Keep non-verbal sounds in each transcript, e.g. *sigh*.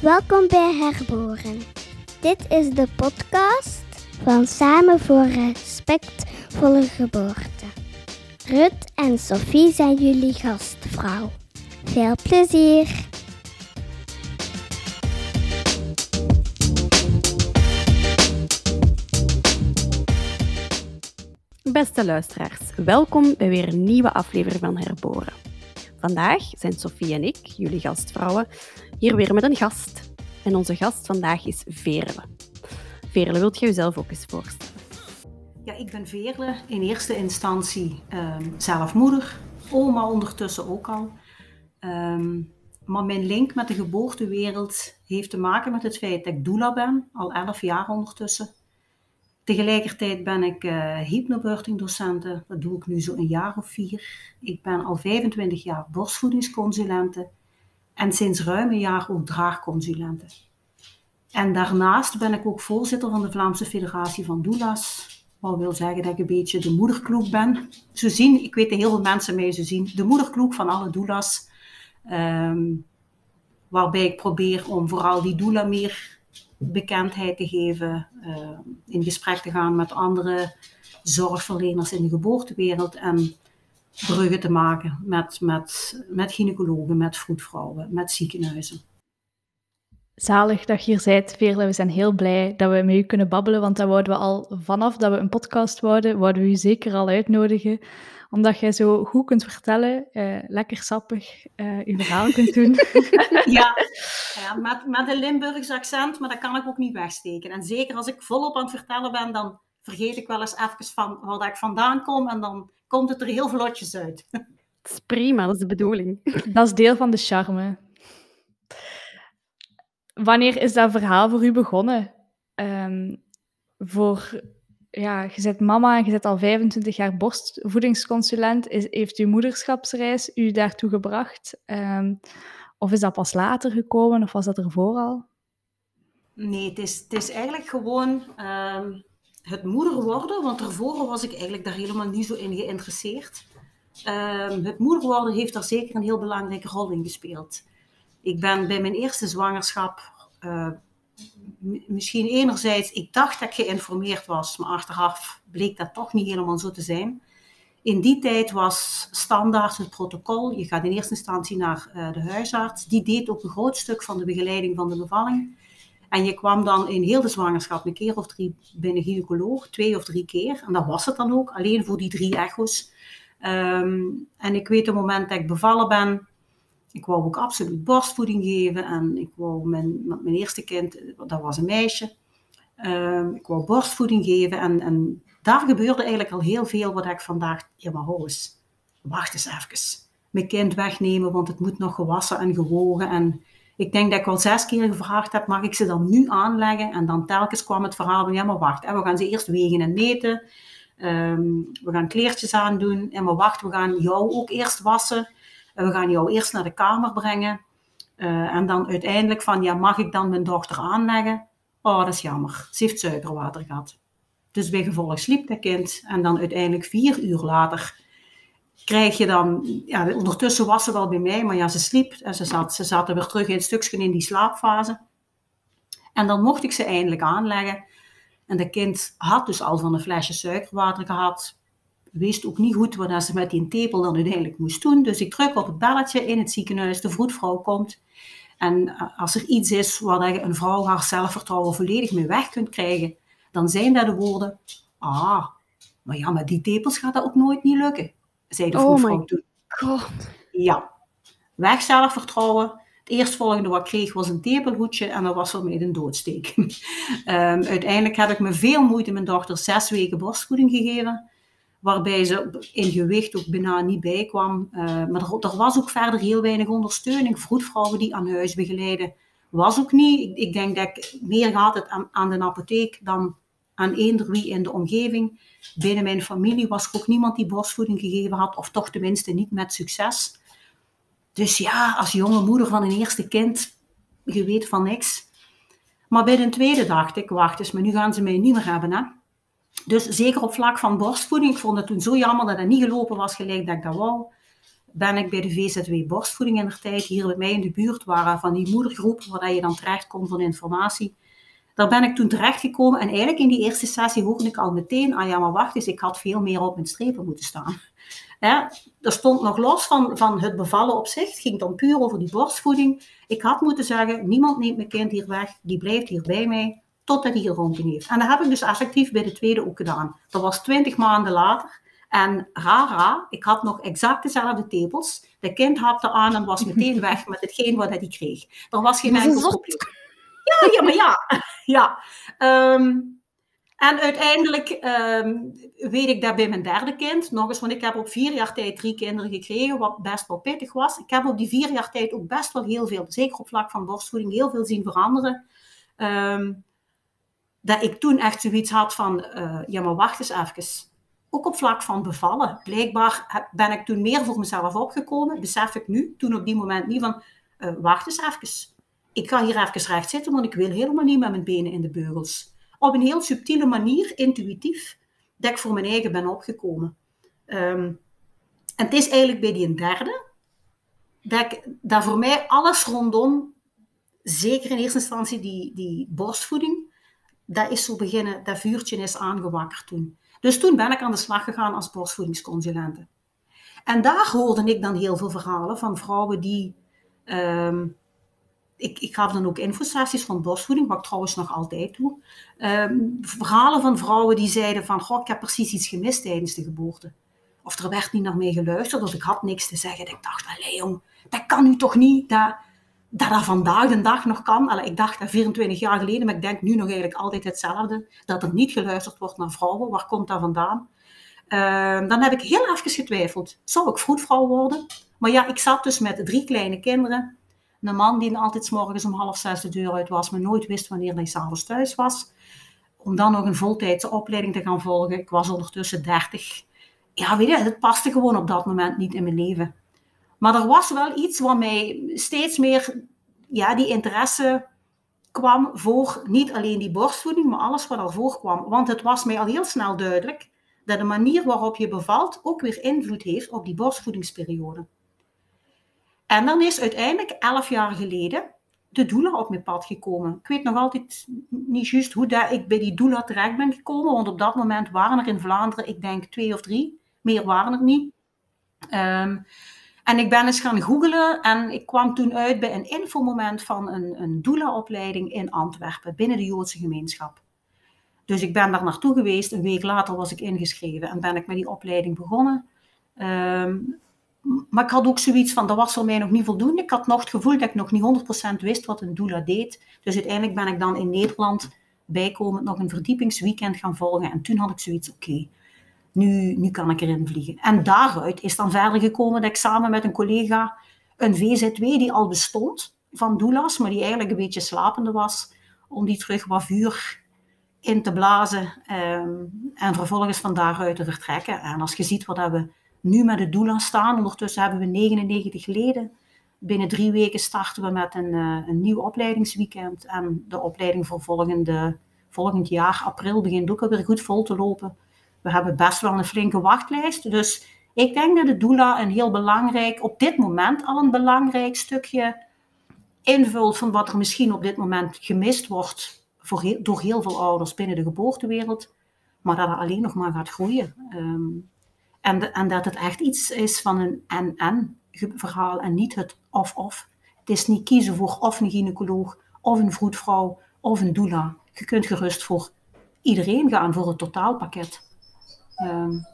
Welkom bij Herboren. Dit is de podcast van Samen voor Respectvolle Geboorte. Rut en Sophie zijn jullie gastvrouw. Veel plezier! Beste luisteraars, welkom bij weer een nieuwe aflevering van Herboren. Vandaag zijn Sophie en ik, jullie gastvrouwen, hier weer met een gast. En onze gast vandaag is Veerle. Veerle, wilt je jezelf ook eens voorstellen? Ja, ik ben Veerle, in eerste instantie um, zelf moeder, oma ondertussen ook al. Um, maar mijn link met de geboortewereld heeft te maken met het feit dat ik doula ben, al 11 jaar ondertussen. Tegelijkertijd ben ik uh, hypnobirthing docenten. Dat doe ik nu zo een jaar of vier. Ik ben al 25 jaar borstvoedingsconsulente. En sinds ruim een jaar ook draagconsulente. En daarnaast ben ik ook voorzitter van de Vlaamse Federatie van Doula's. Wat wil zeggen dat ik een beetje de moederkloek ben. Zo zien, ik weet dat heel veel mensen mij zo zien, de moederkloek van alle doula's. Um, waarbij ik probeer om vooral die doula meer bekendheid te geven, uh, in gesprek te gaan met andere zorgverleners in de geboortewereld en bruggen te maken met, met, met gynaecologen, met vroedvrouwen, met ziekenhuizen. Zalig dat je hier bent, Veerle. We zijn heel blij dat we met u kunnen babbelen, want dat wouden we al vanaf dat we een podcast wouden, wouden we u zeker al uitnodigen omdat jij zo goed kunt vertellen, uh, lekker sappig uh, je verhaal kunt doen. *laughs* ja, ja met, met een Limburgs accent, maar dat kan ik ook niet wegsteken. En zeker als ik volop aan het vertellen ben, dan vergeet ik wel eens even van waar ik vandaan kom en dan komt het er heel vlotjes uit. *laughs* Dat is prima, dat is de bedoeling. Dat is deel van de charme. Wanneer is dat verhaal voor u begonnen? Um, voor ja, je bent mama en je bent al 25 jaar borstvoedingsconsulent. Is, heeft uw moederschapsreis u daartoe gebracht? Um, of is dat pas later gekomen of was dat ervoor al? Nee, het is, het is eigenlijk gewoon um, het moeder worden, want ervoor was ik eigenlijk daar helemaal niet zo in geïnteresseerd. Um, het moeder worden heeft daar zeker een heel belangrijke rol in gespeeld. Ik ben bij mijn eerste zwangerschap uh, misschien enerzijds, ik dacht dat ik geïnformeerd was, maar achteraf bleek dat toch niet helemaal zo te zijn. In die tijd was standaard het protocol. Je gaat in eerste instantie naar uh, de huisarts. Die deed ook een groot stuk van de begeleiding van de bevalling. En je kwam dan in heel de zwangerschap een keer of drie binnen gynaecoloog, twee of drie keer. En dat was het dan ook, alleen voor die drie echo's. Um, en ik weet het moment dat ik bevallen ben, ik wou ook absoluut borstvoeding geven. En ik wou mijn, mijn eerste kind, dat was een meisje. Uh, ik wou borstvoeding geven. En, en daar gebeurde eigenlijk al heel veel wat ik vandaag in mijn huis. Wacht eens even. Mijn kind wegnemen, want het moet nog gewassen en gewogen. En ik denk dat ik al zes keer gevraagd heb, mag ik ze dan nu aanleggen? En dan telkens kwam het verhaal van, ja maar wacht, we gaan ze eerst wegen en meten. Um, we gaan kleertjes aandoen. En maar wacht, we gaan jou ook eerst wassen we gaan jou eerst naar de kamer brengen. Uh, en dan uiteindelijk van, ja, mag ik dan mijn dochter aanleggen? Oh, dat is jammer. Ze heeft suikerwater gehad. Dus bij gevolg sliep dat kind. En dan uiteindelijk vier uur later krijg je dan... Ja, ondertussen was ze wel bij mij, maar ja, ze sliep. En ze zat, ze zat er weer terug in het stukje in die slaapfase. En dan mocht ik ze eindelijk aanleggen. En dat kind had dus al van een flesje suikerwater gehad wist ook niet goed wat ze met die tepel dan uiteindelijk moest doen. Dus ik druk op het belletje in het ziekenhuis, de vroedvrouw komt. En eh, als er iets is waar je een vrouw haar zelfvertrouwen volledig mee weg kunt krijgen, dan zijn dat de woorden, ah, maar ja, met die tepels gaat dat ook nooit niet lukken, zei de vroedvrouw oh toen. God. Ja, weg zelfvertrouwen. Het eerstvolgende wat ik kreeg was een tepelhoedje en dat was voor mij een doodsteek. um, *laughs* uiteindelijk heb ik me veel moeite mijn dochter zes weken borstvoeding gegeven waarbij ze in gewicht ook bijna niet bijkwam. Uh, maar er, er, was ook verder heel weinig ondersteuning. Vroedvrouwen die aan huis begeleiden, was ook niet. Ik, ik denk dat ik meer gehad het aan, aan, de apotheek dan aan eender wie in de omgeving. Binnen mijn familie was er ook niemand die borstvoeding gegeven had, of toch tenminste niet met succes. Dus ja, als jonge moeder van een eerste kind, je weet van niks. Maar bij een tweede dacht ik, wacht eens, maar nu gaan ze mij niet meer hebben, hè. Dus zeker op vlak van borstvoeding. Ik vond het toen zo jammer dat het niet gelopen was gelijk dat ik dat wou. ben ik bij de VZW Borstvoeding in de tijd hier bij mij in de buurt waren van die moedergroep waar je dan terecht kon voor informatie. Daar ben ik toen terechtgekomen en eigenlijk in die eerste sessie hoorde ik al meteen, ah ja, maar wacht eens, ik had veel meer op mijn strepen moeten staan. *laughs* Ja, er stond nog los van, van het bevallen op zich, het ging dan puur over die borstvoeding. Ik had moeten zeggen, niemand neemt mijn kind hier weg, die blijft hier bij mij totdat hij dronken heeft. En dat heb ik dus effectief bij de tweede ook gedaan. Dat was twintig maanden later. En rara, ik had nog exact dezelfde tepels. De kind hapte aan en was meteen *laughs* weg met hetgeen wat hij kreeg. Er was geen enkel probleem. Ja, ja, maar ja. *laughs* ja. Ehm, en uiteindelijk ehm, weet ik dat bij mijn derde kind, nog eens, want ik heb op vier jaar tijd drie kinderen gekregen, wat best wel pittig was. Ik heb op die vier jaar tijd ook best wel heel veel, zeker op vlak van borstvoeding, heel veel zien veranderen. Ehm, dat ik toen echt zoiets had van, uh, ja maar wacht eens even. Ook op vlak van bevallen. Blijkbaar ben ik toen meer voor mezelf opgekomen, besef ik nu, toen op die moment niet van, uh, wacht eens even. Ik ga hier even recht zitten, want ik wil helemaal niet met mijn benen in de beugels. Op een heel subtiele manier, intuïtief, dat ik voor mijn eigen ben opgekomen. Um, en het is eigenlijk bij die derde, dat, dat voor mij alles rondom, zeker in eerste instantie die, die borstvoeding, dat is zo beginnen, dat vuurtje is aangewakkerd toen. Dus toen ben ik aan de slag gegaan als borstvoedingsconsulente. En daar hoorde ik dan heel veel verhalen van vrouwen die. Um, ik, ik gaf dan ook infosessies van borstvoeding, wat ik trouwens nog altijd doe. Um, verhalen van vrouwen die zeiden van, goh, ik heb precies iets gemist tijdens de geboorte. Of er werd niet naar mij geluisterd, of ik had niks te zeggen. ik dacht, allee jong, dat kan nu toch niet, dat, dat vandaag de dag nog kan. Allee, ik dacht dat 24 jaar geleden, maar ik denk nu nog eigenlijk altijd hetzelfde. Dat er niet geluisterd wordt naar vrouwen. Waar komt dat vandaan? Uh, dan heb ik heel even getwijfeld. Zou ik vroedvrouw worden? Maar ja, ik zat dus met drie kleine kinderen. Een man die altijd s morgens om half zes de deur uit was, maar nooit wist wanneer hij s'avonds thuis was. Om dan nog een voltijdse opleiding te gaan volgen. Ik was ondertussen 30. Ja, weet je, het paste gewoon op dat moment niet in mijn leven. Maar er was wel iets wat mij steeds meer, ja, die interesse kwam voor niet alleen die borstvoeding, maar alles wat ervoor kwam. Want het was mij al heel snel duidelijk dat de manier waarop je bevalt ook weer invloed heeft op die borstvoedingsperiode. En dan is uiteindelijk elf jaar geleden de doula op mijn pad gekomen. Ik weet nog altijd niet juist hoe dat ik bij die doula terecht ben gekomen, want op dat moment waren er in Vlaanderen, ik denk twee of drie, meer waren er niet. Um, en ik ben eens gaan googlen en ik kwam toen uit bij een infomoment van een, een doula-opleiding in Antwerpen, binnen de Joodse gemeenschap. Dus ik ben daar naartoe geweest, een week later was ik ingeschreven en ben ik met die opleiding begonnen. Ehm, maar ik had ook zoiets van, dat was voor mij nog niet voldoende. Ik had nog het gevoel dat ik nog niet 100% wist wat een doula deed. Dus uiteindelijk ben ik dan in Nederland bijkomend nog een verdiepingsweekend gaan volgen. En toen had ik zoiets, oké, nu, nu kan ik erin vliegen. En daaruit is dan verder gekomen dat ik samen met een collega een VZW die al bestond van doulas, maar die eigenlijk een beetje slapende was, om die terug wat vuur in te blazen ehm, en vervolgens van daaruit te vertrekken. En als je ziet wat we nu met de doula staan, ondertussen hebben we 99 leden. Binnen drie weken starten we met een, uh, een nieuw opleidingsweekend en de opleiding voor volgende, volgend jaar, april, begint ook alweer goed vol te lopen we hebben best wel een flinke wachtlijst. Dus ik denk dat de doula een heel belangrijk, op dit moment al een belangrijk stukje invult van wat er misschien op dit moment gemist wordt voor door heel veel ouders binnen de geboortewereld. Maar dat het alleen nog maar gaat groeien. Ehm, en, en dat het echt iets is van een en-en verhaal en niet het of-of. Het is niet kiezen voor of een gynaecoloog, of een vroedvrouw, of een doula. Je kunt gerust voor iedereen gaan, voor het totaalpakket. Um,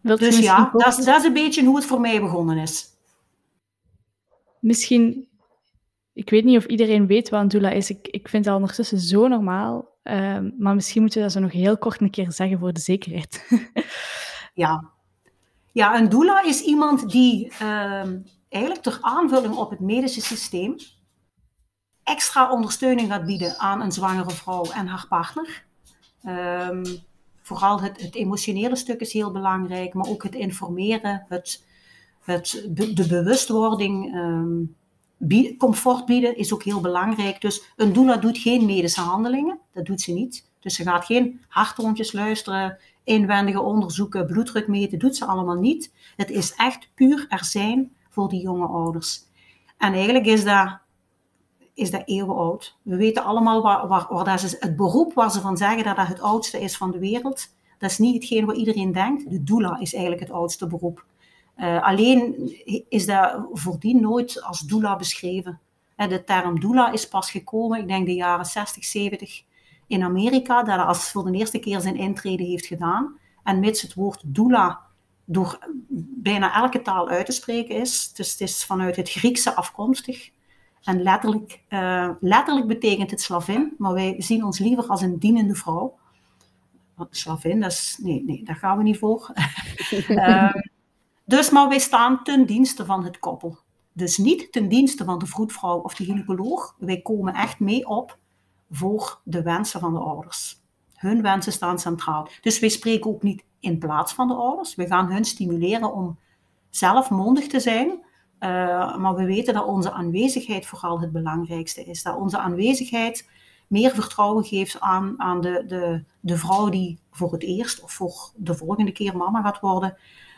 dus ja, dat, dat is een beetje hoe het voor mij begonnen is. Misschien, ik weet niet of iedereen weet wat een doula is. Ik, ik vind dat ondertussen zo normaal. Um, maar misschien moeten we dat zo nog heel kort een keer zeggen voor de zekerheid. *laughs* ja. ja, een doula is iemand die um, eigenlijk ter aanvulling op het medische systeem extra ondersteuning gaat bieden aan een zwangere vrouw en haar partner. Um, vooral het, het, emotionele stuk is heel belangrijk, maar ook het informeren, het, het, de bewustwording, comfort bieden is ook heel belangrijk. Dus een doula doet geen medische handelingen, dat doet ze niet. Dus ze gaat geen hartrondjes luisteren, inwendige onderzoeken, bloeddruk meten, doet ze allemaal niet. Het is echt puur er zijn voor die jonge ouders. En eigenlijk is dat, is dat eeuwen oud. We weten allemaal waar, waar, waar dat is het beroep waar ze van zeggen dat dat het oudste is van de wereld. Dat is niet hetgeen wat iedereen denkt. De doula is eigenlijk het oudste beroep. Uh, alleen is dat voordien nooit als doula beschreven. De term doula is pas gekomen, ik denk de jaren 60, 70 in Amerika, dat hij als voor de eerste keer zijn intrede heeft gedaan. En mits het woord doula door bijna elke taal uit te spreken is, dus het is vanuit het Griekse afkomstig. En letterlijk, uh, letterlijk betekent het slavin, maar wij zien ons liever als een dienende vrouw. Slavin, dat nee, nee, daar gaan we niet voor. uh, *laughs* dus, maar wij staan ten dienste van het koppel. Dus niet ten dienste van de vroedvrouw of de gynaecoloog. Wij komen echt mee op voor de wensen van de ouders. Hun wensen staan centraal. Dus wij spreken ook niet in plaats van de ouders. We gaan hun stimuleren om zelf mondig te zijn. Uh, maar we weten dat onze aanwezigheid vooral het belangrijkste is. Dat onze aanwezigheid meer vertrouwen geeft aan, aan de, de, de vrouw die voor het eerst of voor de volgende keer mama gaat worden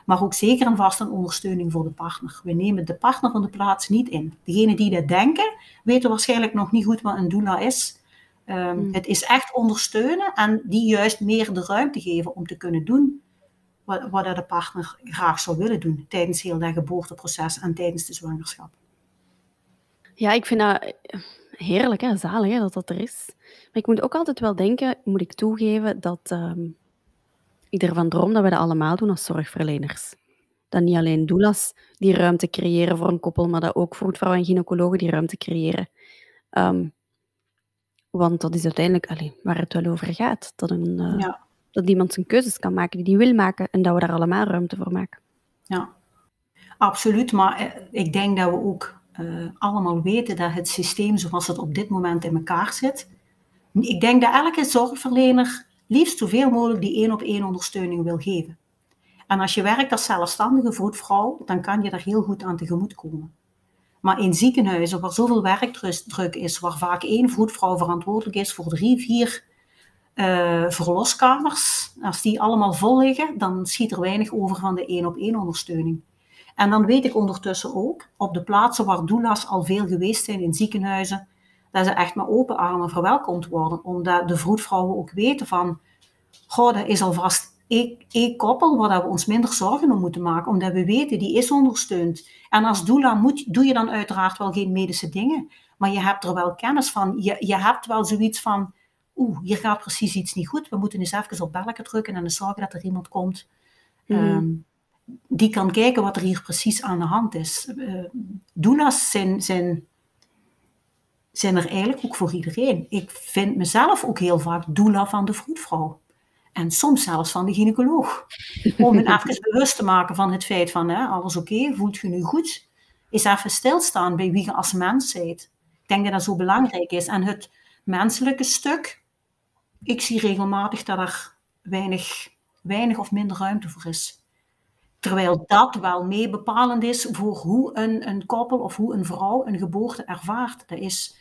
maar ook zeker en vast een ondersteuning voor de partner. We nemen de partner van de plaats niet in. Degenen die dat denken, weten waarschijnlijk nog niet goed wat een doula is. Um, Het is echt ondersteunen en die juist meer de ruimte geven om te kunnen doen wat, wat de partner graag zou willen doen tijdens heel dat geboorteproces en tijdens de zwangerschap. Ja, ik vind dat heerlijk, hè? zalig hè, dat dat er is. Maar ik moet ook altijd wel denken, moet ik toegeven, dat um, ik ervan droom dat we dat allemaal doen als zorgverleners. Dat niet alleen doulas die ruimte creëren voor een koppel, maar dat ook vroedvrouwen en gynaecologen die ruimte creëren. Um, want dat is uiteindelijk allez, waar het wel over gaat. Dat, een, uh, ja. dat iemand zijn keuzes kan maken die hij wil maken en dat we daar allemaal ruimte voor maken. Ja, absoluut. Maar eh, ik denk dat we ook uh, allemaal weten dat het systeem zoals het op dit moment in elkaar zit. Ik denk dat elke zorgverlener liefst zoveel mogelijk die één op één ondersteuning wil geven. En als je werkt als zelfstandige vroedvrouw, dan kan je daar heel goed aan tegemoet komen. Maar in ziekenhuizen waar zoveel werkdruk is, waar vaak één vroedvrouw verantwoordelijk is voor drie, vier uh, verloskamers, als die allemaal vol liggen, dan schiet er weinig over van de één op één ondersteuning. En dan weet ik ondertussen ook, op de plaatsen waar doulas al veel geweest zijn in ziekenhuizen, dat ze echt met open armen verwelkomd worden. Omdat de vroedvrouwen ook weten van, goh, dat is alvast één koppel waar we ons minder zorgen om moeten maken. Omdat we weten, die is ondersteund. En als doula moet, doe je dan uiteraard wel geen medische dingen. Maar je hebt er wel kennis van. Je, je hebt wel zoiets van, oeh, hier gaat precies iets niet goed. We moeten eens even op belletje drukken en dan zorgen dat er iemand komt. Mm. Um, die kan kijken wat er hier precies aan de hand is. Uh, doulas zijn, zijn zijn er eigenlijk ook voor iedereen. Ik vind mezelf ook heel vaak doula van de vroedvrouw. En soms zelfs van de gynaecoloog. *laughs* Om hen even bewust te maken van het feit van, hè, alles oké, voelt je nu goed? Is even stilstaan bij wie je als mens bent. Ik denk dat dat zo belangrijk is. En het menselijke stuk, ik zie regelmatig dat er weinig, weinig of minder ruimte voor is. Terwijl dat wel mee bepalend is voor hoe een, een koppel of hoe een vrouw een geboorte ervaart. Dat is,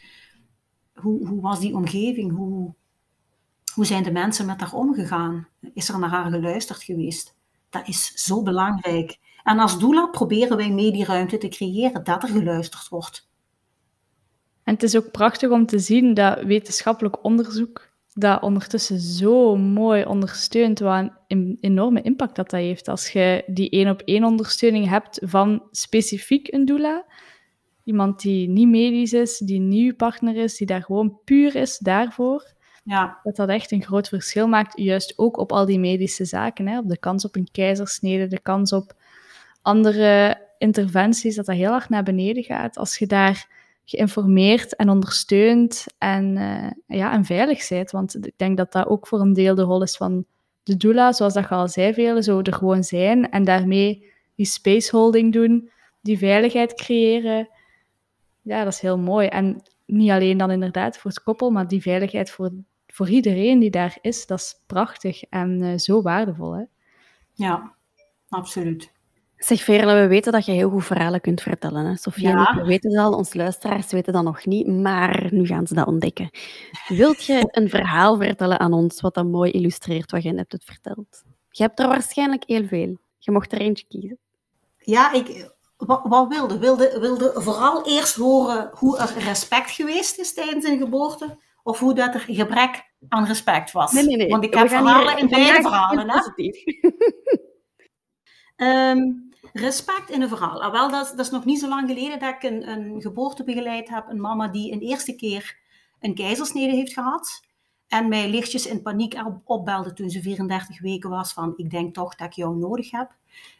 hoe, hoe was die omgeving? Hoe, hoe zijn de mensen met haar omgegaan? Is er naar haar geluisterd geweest? Dat is zo belangrijk. En als doula proberen wij mee die ruimte te creëren dat er geluisterd wordt. En het is ook prachtig om te zien dat wetenschappelijk onderzoek dat ondertussen zo mooi ondersteunt, wat een enorme impact dat dat heeft. Als je die één op één ondersteuning hebt van specifiek een doula, iemand die niet medisch is, die een nieuw partner is, die daar gewoon puur is daarvoor, ja. dat dat echt een groot verschil maakt, juist ook op al die medische zaken, hè, op de kans op een keizersnede, de kans op andere interventies, dat dat heel erg naar beneden gaat. Als je daar geïnformeerd en ondersteund en, uh, ja, en veilig bent. Want ik denk dat dat ook voor een deel de rol is van de doula, zoals dat je al zei, velen, zo er gewoon zijn en daarmee die spaceholding doen, die veiligheid creëren. Ja, dat is heel mooi. En niet alleen dan inderdaad voor het koppel, maar die veiligheid voor, voor iedereen die daar is, dat is prachtig en uh, zo waardevol. Hè? Ja, absoluut. Zeg Veerle, we weten dat je heel goed verhalen kunt vertellen. Hè? Sofie ja. en ik, we weten het al, onze luisteraars weten dat nog niet, maar nu gaan ze dat ontdekken. Wilt je een verhaal vertellen aan ons wat dat mooi illustreert wat je net hebt verteld? Je hebt er waarschijnlijk heel veel. Je mocht er eentje kiezen. Ja, ik, wat, wat wilde? wilde? Wilde vooral eerst horen hoe er respect geweest is tijdens een geboorte, of hoe dat er gebrek aan respect was. Nee, nee, nee. Want ik heb verhalen in beide verhalen. Hè? um, *laughs* respect in een verhaal. Ah, wel, dat, dat, is nog niet zo lang geleden dat ik een, een geboorte begeleid heb. Een mama die een eerste keer een keizersnede heeft gehad. En mij lichtjes in paniek opbelde toen ze 34 weken was van ik denk toch dat ik jou nodig heb.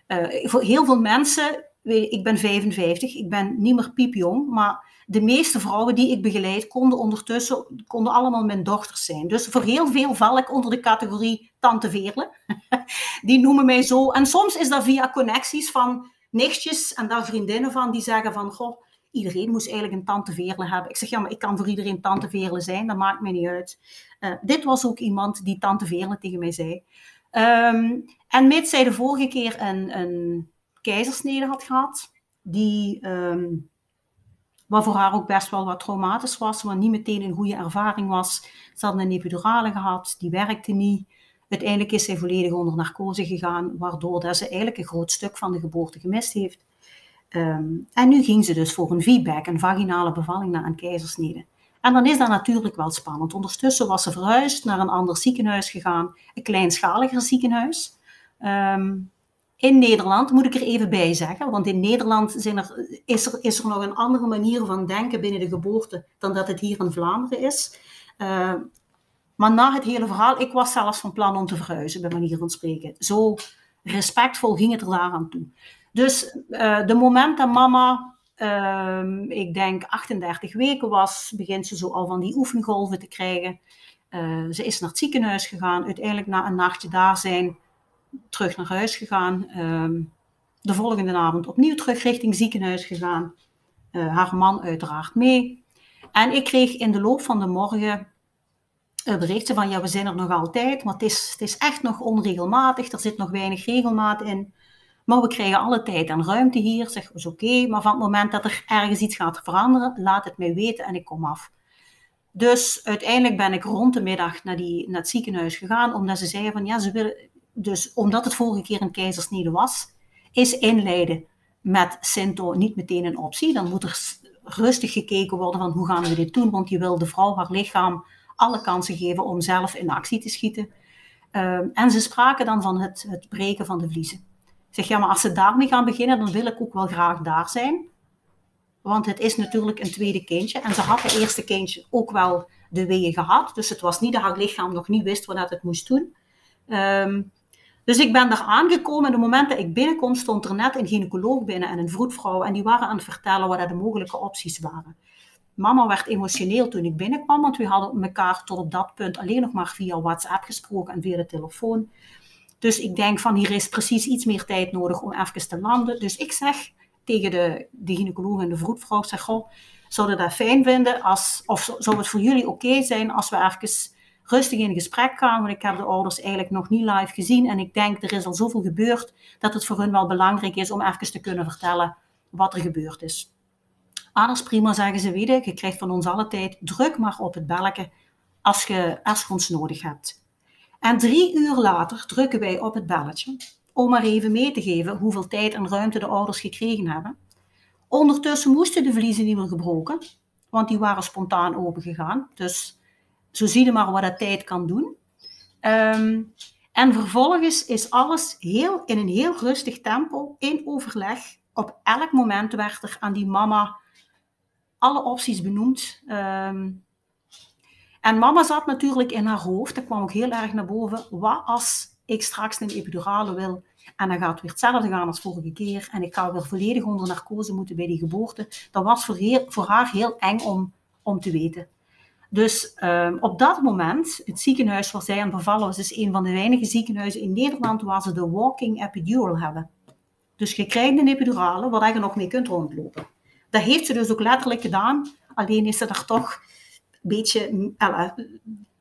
Uh, voor heel veel mensen, ik ben 55, ik ben niet meer piepjong, maar de meeste vrouwen die ik begeleid konden ondertussen konden allemaal mijn dochters zijn. Dus voor heel veel val ik onder de categorie tante Veerle. *laughs* die noemen mij zo. En soms is dat via connecties van nichtjes en daar vriendinnen van die zeggen van, goh, iedereen moest eigenlijk een tante Veerle hebben. Ik zeg, ja, maar ik kan voor iedereen tante Veerle zijn, dat maakt mij niet uit. Uh, dit was ook iemand die tante Veerle tegen mij zei. Um, en mits zij de vorige keer een, een keizersnede had gehad, die, um, wat voor haar ook best wel wat traumatisch was, maar niet meteen een goede ervaring was. Ze had een epidurale gehad, die werkte niet. Uiteindelijk is zij volledig onder narcose gegaan, waardoor dat ze eigenlijk een groot stuk van de geboorte gemist heeft. Um, en nu ging ze dus voor een VBAC, een vaginale bevalling na een keizersnede. En dan is dat natuurlijk wel spannend. Ondertussen was ze verhuisd naar een ander ziekenhuis gegaan, een kleinschaliger ziekenhuis. Um, in Nederland moet ik er even bij zeggen, want in Nederland zijn er, is, er, is er nog een andere manier van denken binnen de geboorte dan dat het hier in Vlaanderen is. Uh, maar na het hele verhaal, ik was zelfs van plan om te verhuizen, bij manier van spreken. Zo respectvol ging het er daaraan toe. Dus uh, de moment dat mama, uh, ik denk 38 weken was, begint ze zo al van die oefengolven te krijgen. Uh, ze is naar het ziekenhuis gegaan, uiteindelijk na een nachtje daar zijn, terug naar huis gegaan. Ehm, de volgende avond opnieuw terug richting ziekenhuis gegaan. Uh, haar man uiteraard mee. En ik kreeg in de loop van de morgen berichten van ja, we zijn er nog altijd, maar het is, het is echt nog onregelmatig, er zit nog weinig regelmaat in. Maar we krijgen alle tijd en ruimte hier. Zeg, is oké, maar van het moment dat er ergens iets gaat veranderen, laat het mij weten en ik kom af. Dus uiteindelijk ben ik rond de middag naar, die, naar het ziekenhuis gegaan, omdat ze zeiden van ja, ze willen, dus omdat het vorige keer een keizersnede was, is inleiden met Sinto niet meteen een optie. Dan moet er rustig gekeken worden van hoe gaan we dit doen, want je wil de vrouw haar lichaam alle kansen geven om zelf in actie te schieten. Um, en ze spraken dan van het, het breken van de vliezen. Ik zeg, ja, maar als ze daarmee gaan beginnen, dan wil ik ook wel graag daar zijn. Want het is natuurlijk een tweede kindje. En ze had het eerste kindje ook wel de weeën gehad. Dus het was niet dat haar lichaam nog niet wist wat het moest doen. Um, dus ik ben daar aangekomen. En het moment dat ik binnenkom, stond er net een gynaecoloog binnen en een vroedvrouw. En die waren aan het vertellen wat de mogelijke opties waren. Mama werd emotioneel toen ik binnenkwam, want we hadden elkaar tot op dat punt alleen nog maar via WhatsApp gesproken en via de telefoon. Dus ik denk van hier is precies iets meer tijd nodig om even te landen. Dus ik zeg tegen de, de gynaecoloog en de vroedvrouw, zeg, goh, zouden dat fijn vinden als, of zou het voor jullie oké zijn als we even rustig in gesprek gaan, want ik heb de ouders eigenlijk nog niet live gezien en ik denk er is al zoveel gebeurd dat het voor hun wel belangrijk is om even te kunnen vertellen wat er gebeurd is. Anders prima, zeggen ze, weet je krijgt van ons alle tijd, druk maar op het belletje als je, als ons nodig hebt. En drie uur later drukken wij op het belletje, om maar even mee te geven hoeveel tijd en ruimte de ouders gekregen hebben. Ondertussen moesten de vliezen niet meer gebroken, want die waren spontaan opengegaan. Dus zo zie je maar wat dat tijd kan doen. Um, en vervolgens is alles heel, in een heel rustig tempo, in overleg. Op elk moment werd er aan die mama alle opties benoemd. Um, en mama zat natuurlijk in haar hoofd, dat kwam ook heel erg naar boven. Wat als ik straks een epidurale wil en dan gaat het weer hetzelfde gaan als vorige keer en ik ga weer volledig onder narcose moeten bij die geboorte. Dat was voor, heel, voor haar heel eng om, om te weten. Dus um, op dat moment, het ziekenhuis waar zij aan bevallen was, is een van de weinige ziekenhuizen in Nederland waar ze de walking epidural hebben. Dus je krijgt een epidurale waar je nog mee kunt rondlopen. Dat heeft ze dus ook letterlijk gedaan. Alleen is ze er toch een beetje.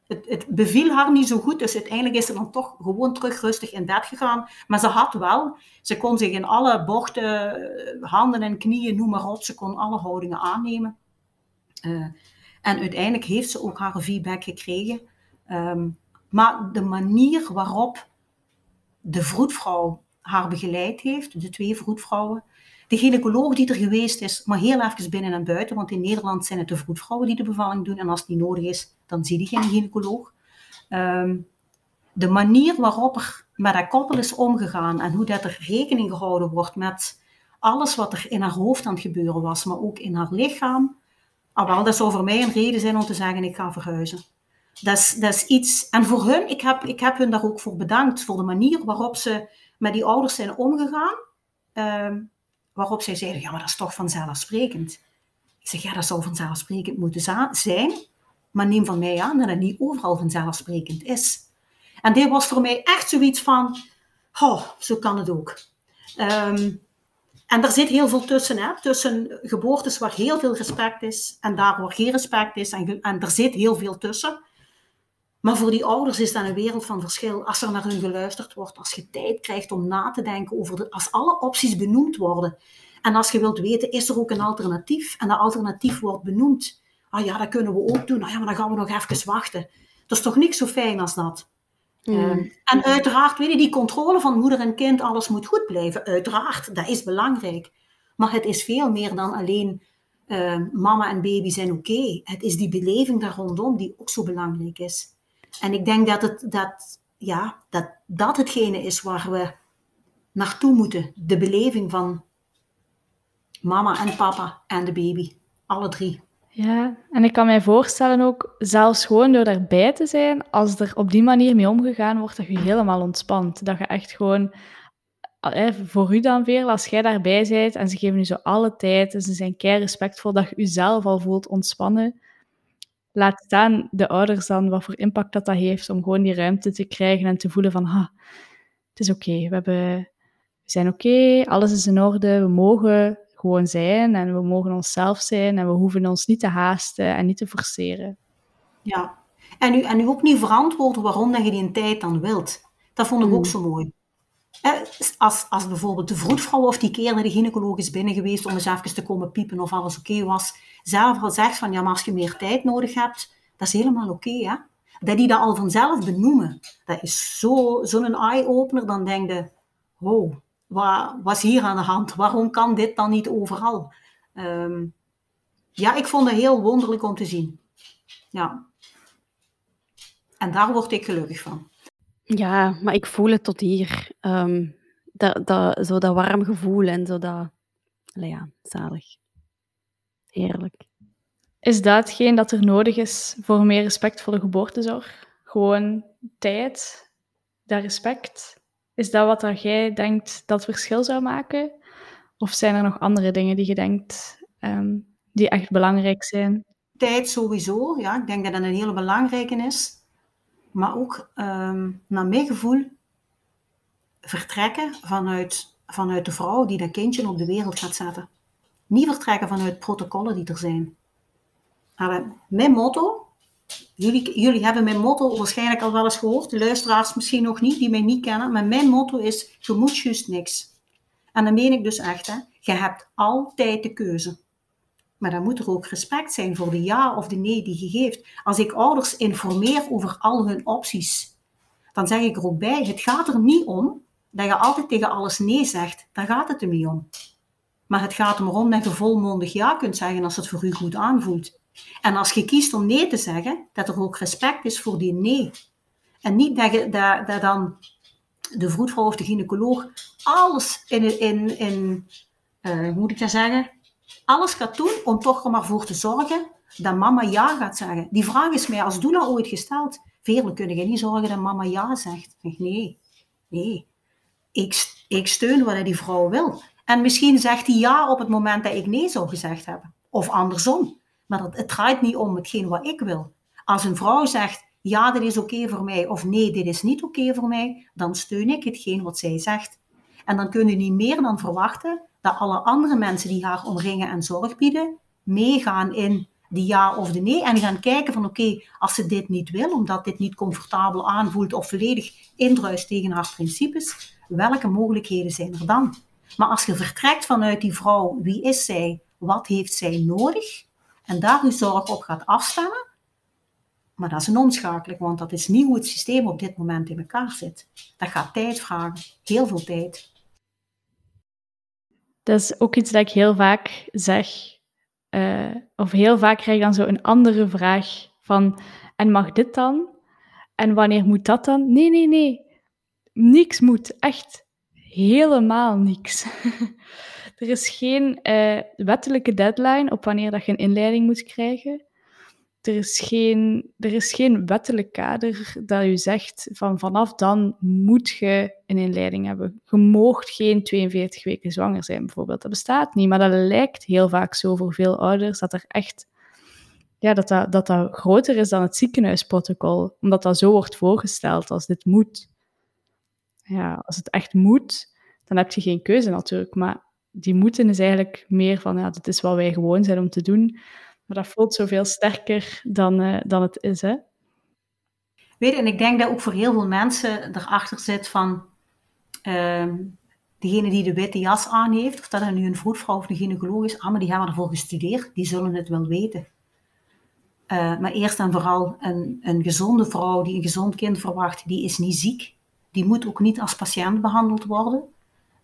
het, het, beviel haar niet zo goed, dus uiteindelijk is ze dan toch gewoon terug rustig in bed gegaan. Maar ze had wel, ze kon zich in alle bochten, handen en knieën, noem maar op, ze kon alle houdingen aannemen. Uh, en uiteindelijk heeft ze ook haar feedback gekregen. Um, maar de manier waarop de vroedvrouw haar begeleid heeft, de twee vroedvrouwen. De gynaecoloog die er geweest is, maar heel even binnen en buiten, want in Nederland zijn het de vroedvrouwen die de bevalling doen. En als niet nodig is, dan zie je geen gynaecoloog. Ehm, de manier waarop er met dat koppel is omgegaan en hoe dat er rekening gehouden wordt met alles wat er in haar hoofd aan het gebeuren was, maar ook in haar lichaam. Ah, dat zou voor mij een reden zijn om te zeggen, ik ga verhuizen. Dat is, dat is iets, en voor hun, ik heb, ik heb hun daar ook voor bedankt, voor de manier waarop ze met die ouders zijn omgegaan. Ehm, waarop zij zeiden, ja, maar dat is toch vanzelfsprekend. Ik zeg, ja, dat zou vanzelfsprekend moeten zijn, maar neem van mij aan dat het niet overal vanzelfsprekend is. En dit was voor mij echt zoiets van, oh, zo kan het ook. Ehm, en er zit heel veel tussen, hè? tussen geboortes waar heel veel respect is en daar waar geen respect is. En, en er zit heel veel tussen. Maar voor die ouders is dat een wereld van verschil. Als er naar hun geluisterd wordt, als je tijd krijgt om na te denken over, de, als alle opties benoemd worden. En als je wilt weten, is er ook een alternatief? En dat alternatief wordt benoemd. Ah ja, dat kunnen we ook doen. Ah ja, maar dan gaan we nog even wachten. Dat is toch niks zo fijn als dat? Mm. Ehm, en uiteraard, weet je, die controle van moeder en kind, alles moet goed blijven. Uiteraard, dat is belangrijk. Maar het is veel meer dan alleen ehm, mama en baby zijn oké. Het is die beleving daar rondom die ook zo belangrijk is. En ik denk dat het, dat, ja, dat, dat hetgene is waar we naartoe moeten. De beleving van mama en papa en de baby. Alle drie. Ja, en ik kan mij voorstellen ook, zelfs gewoon door daarbij te zijn, als er op die manier mee omgegaan wordt, dat je helemaal ontspant. Dat je echt gewoon, voor u dan weer, als jij daarbij bent en ze geven je zo alle tijd en ze zijn kei respectvol, dat je jezelf al voelt ontspannen. Laat staan de ouders dan, wat voor impact dat dat heeft, om gewoon die ruimte te krijgen en te voelen van, ha, het is oké, we, we zijn oké, alles is in orde, we mogen gewoon zijn en we mogen onszelf zijn en we hoeven ons niet te haasten en niet te forceren. Ja, en u, en u ook niet verantwoorden waarom dat je die tijd dan wilt. Dat vond ik ook mm. zo mooi. Als, als bijvoorbeeld de vroedvrouw of die keer naar de gynaecoloog is binnen geweest om eens even te komen piepen of alles oké was, zelf al zegt van ja, maar als je meer tijd nodig hebt, dat is helemaal oké. hè? dat die dat al vanzelf benoemen, dat is zo'n zo eye-opener, dan denk je, wow, wat was hier aan de hand? Waarom kan dit dan niet overal? Ehm, ja, ik vond het heel wonderlijk om te zien. Ja. En daar word ik gelukkig van. Ja, maar ik voel het tot hier. Um, dat, dat, zo dat warm gevoel en zo dat... Ja, zalig. Heerlijk. Is dat hetgeen dat er nodig is voor meer respectvolle geboortezorg? Gewoon tijd, dat respect is dat wat dat jij denkt dat verschil zou maken? Of zijn er nog andere dingen die je denkt um, die echt belangrijk zijn? Tijd sowieso, ja. Ik denk dat dat een hele belangrijke is. Maar ook, um, naar mijn gevoel, vertrekken vanuit, vanuit de vrouw die dat kindje op de wereld gaat zetten. Niet vertrekken vanuit protocollen die er zijn. mijn motto Jullie, jullie hebben mijn motto waarschijnlijk al wel eens gehoord, de luisteraars misschien nog niet, die mij niet kennen, maar mijn motto is, je moet juist niks. En dan meen ik dus echt, hè, je hebt altijd de keuze. Maar dan moet er ook respect zijn voor de ja of de nee die je geeft. Als ik ouders informeer over al hun opties, dan zeg ik er ook bij, het gaat er niet om dat je altijd tegen alles nee zegt. Daar gaat het er niet om. Maar het gaat erom dat je volmondig ja kunt zeggen als het voor u goed aanvoelt. En als je kiest om nee te zeggen, dat er ook respect is voor die nee. En niet dat, je, dat, dat dan de vroedvrouw of de gynaecoloog alles in, in, in uh, hoe moet ik dat zeggen, alles gaat doen om toch er maar voor te zorgen dat mama ja gaat zeggen. Die vraag is mij als doula ooit gesteld. Veerlijk kun je niet zorgen dat mama ja zegt. Ik nee, nee. Ik, ik steun wat die vrouw wil. En misschien zegt hij ja op het moment dat ik nee zou gezegd hebben. Of andersom. Maar het, het draait niet om hetgeen wat ik wil. Als een vrouw zegt, ja, dit is oké voor mij, of nee, dit is niet oké voor mij, dan steun ik hetgeen wat zij zegt. En dan kun je niet meer dan verwachten dat alle andere mensen die haar omringen en zorg bieden, meegaan in die ja of de nee en gaan kijken van oké, als ze dit niet wil, omdat dit niet comfortabel aanvoelt of volledig indruist tegen haar principes, welke mogelijkheden zijn er dan? Maar als je vertrekt vanuit die vrouw, wie is zij, wat heeft zij nodig, en daar uw zorg op gaat afstemmen, Maar dat is een omschakeling, want dat is niet hoe het systeem op dit moment in elkaar zit. Dat gaat tijd vragen, heel veel tijd. Dat is ook iets dat ik heel vaak zeg. Uh, of heel vaak krijg ik dan zo een andere vraag van, en mag dit dan? En wanneer moet dat dan? Nee, nee, nee. Niks moet. Echt helemaal niks. *laughs* er is geen uh, wettelijke deadline op wanneer dat je een inleiding moet krijgen er is geen, er is geen wettelijk kader dat u zegt van vanaf dan moet je een inleiding hebben. Je moogt geen 42 weken zwanger zijn, bijvoorbeeld. Dat bestaat niet, maar dat lijkt heel vaak zo voor veel ouders, dat er echt ja, dat, dat, dat, dat groter is dan het ziekenhuisprotocol, omdat dat zo wordt voorgesteld als dit moet. Ja, als het echt moet, dan heb je geen keuze natuurlijk, maar die moeten is eigenlijk meer van, ja, dit is wat wij gewoon zijn om te doen. Maar dat voelt zoveel sterker dan, uh, dan het is, hè? Weet en ik denk dat ook voor heel veel mensen erachter zit van... Uh, degene die de witte jas aan heeft, of dat er nu een vroedvrouw of een gynaecoloog is, allemaal die hebben ervoor gestudeerd, die zullen het wel weten. Uh, maar eerst en vooral een, een gezonde vrouw die een gezond kind verwacht, die is niet ziek. Die moet ook niet als patiënt behandeld worden.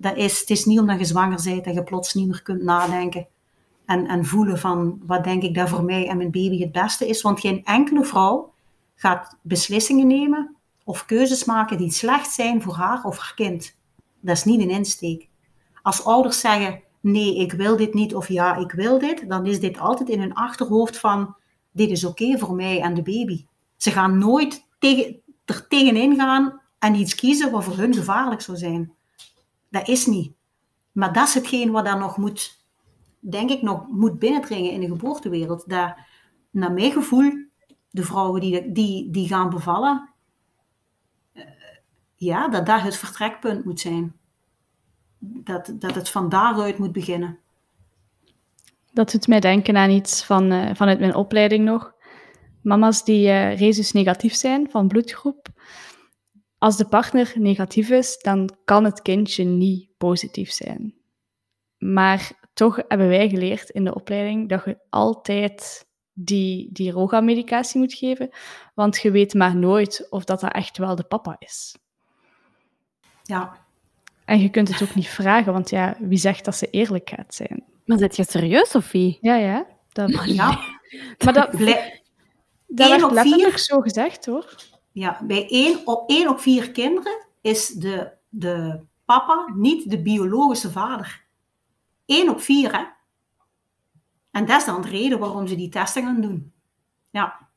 Dat is, het is niet omdat je zwanger bent dat je plots niet meer kunt nadenken en, en voelen van wat denk ik dat voor mij en mijn baby het beste is. Want geen enkele vrouw gaat beslissingen nemen of keuzes maken die slecht zijn voor haar of haar kind. Dat is niet een insteek. Als ouders zeggen nee, ik wil dit niet of ja, ik wil dit, dan is dit altijd in hun achterhoofd van dit is oké voor mij en de baby. Ze gaan nooit tegen, er tegenin gaan en iets kiezen wat voor hun gevaarlijk zou zijn. Dat is niet. Maar dat is hetgeen wat dan nog moet denk ik nog moet binnendringen in de geboortewereld. Dat, naar mijn gevoel, de vrouwen die, die, die gaan bevallen, uh, ja, dat daar het vertrekpunt moet zijn. Dat, dat het van daaruit moet beginnen. Dat doet mij denken aan iets van, uh, vanuit mijn opleiding nog. Mama's die uh, negatief zijn van bloedgroep. Als de partner negatief is, dan kan het kindje niet positief zijn. Maar toch hebben wij geleerd in de opleiding dat je altijd die, die roga-medicatie moet geven, want je weet maar nooit of dat, dat echt wel de papa is. Ja. En je kunt het ook niet vragen, want ja, wie zegt dat ze eerlijk gaat zijn? Maar zit je serieus, Sophie? Ja, ja. Dat... Ja. maar dat, dat werd letterlijk zo gezegd, hoor. Ja, bij één op, één op vier kinderen is de, de papa niet de biologische vader. 1 op 4, hè? En dat is dan de reden waarom ze die testen gaan doen. Ja.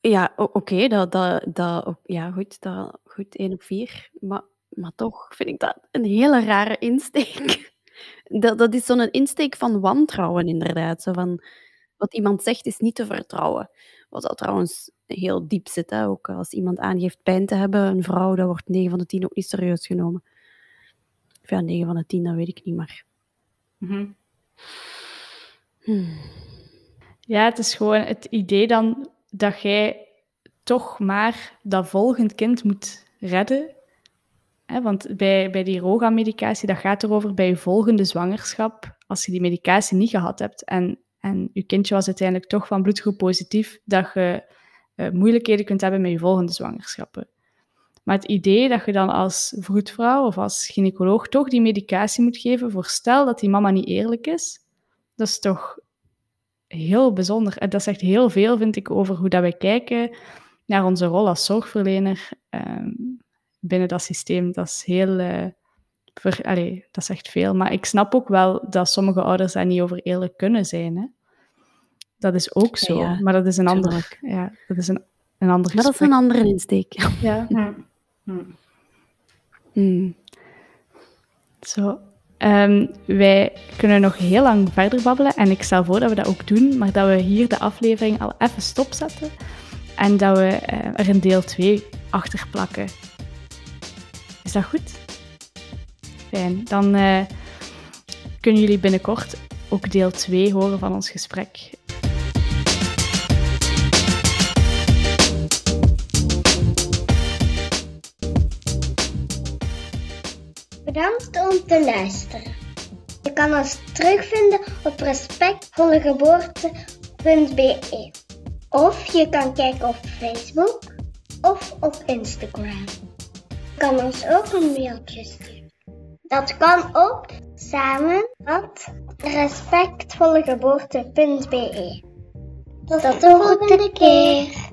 Ja, oké, dat, dat, dat, ja, goed, dat, goed, 1 op 4. Maar, maar toch vind ik dat een hele rare insteek. *laughs* Dat, dat is zo'n insteek van wantrouwen, inderdaad. Zo van, wat iemand zegt is niet te vertrouwen. Wat dat trouwens heel diep zit. Hè? Ook als iemand aangeeft pijn te hebben, een vrouw, dat wordt 9 van de 10 ook niet serieus genomen. Of ja, 9 van de 10, dat weet ik niet, maar... Mm hmm. Ja, het is gewoon het idee dan dat jij toch maar dat volgend kind moet redden. want bij, bij die ROGA-medicatie, dat gaat erover bij je volgende zwangerschap, als je die medicatie niet gehad hebt en, en je kindje was uiteindelijk toch van bloedgroep positief, dat je uh, moeilijkheden kunt hebben met je volgende zwangerschappen. Maar het idee dat je dan als vroedvrouw of als gynaecoloog toch die medicatie moet geven voor stel dat die mama niet eerlijk is, dat is toch heel bijzonder. En dat zegt heel veel, vind ik, over hoe dat wij kijken naar onze rol als zorgverlener ehm, binnen dat systeem. Dat is heel... Uh, ver, allez, dat zegt veel. Maar ik snap ook wel dat sommige ouders daar niet over eerlijk kunnen zijn. Hè? Dat is ook zo. Ja, maar dat is een ander... Ja, dat is een, een ander dat is een andere insteek. Ja. *laughs* Hmm. Hmm. Zo. Um, wij kunnen nog heel lang verder babbelen en ik stel voor dat we dat ook doen, maar dat we hier de aflevering al even stopzetten en dat we uh, er een deel 2 achter plakken. Is dat goed? Dan uh, kunnen jullie binnenkort ook deel 2 horen van ons gesprek. Bedankt om te luisteren. Je kan ons terugvinden op respectvollegeboorte respectvollengeboorte.be. Of je kan kijken op Facebook of op Instagram. Je kan ons ook een mailtje sturen. Dat kan op samen@respectvollegeboorte.be. Tot de volgende keer.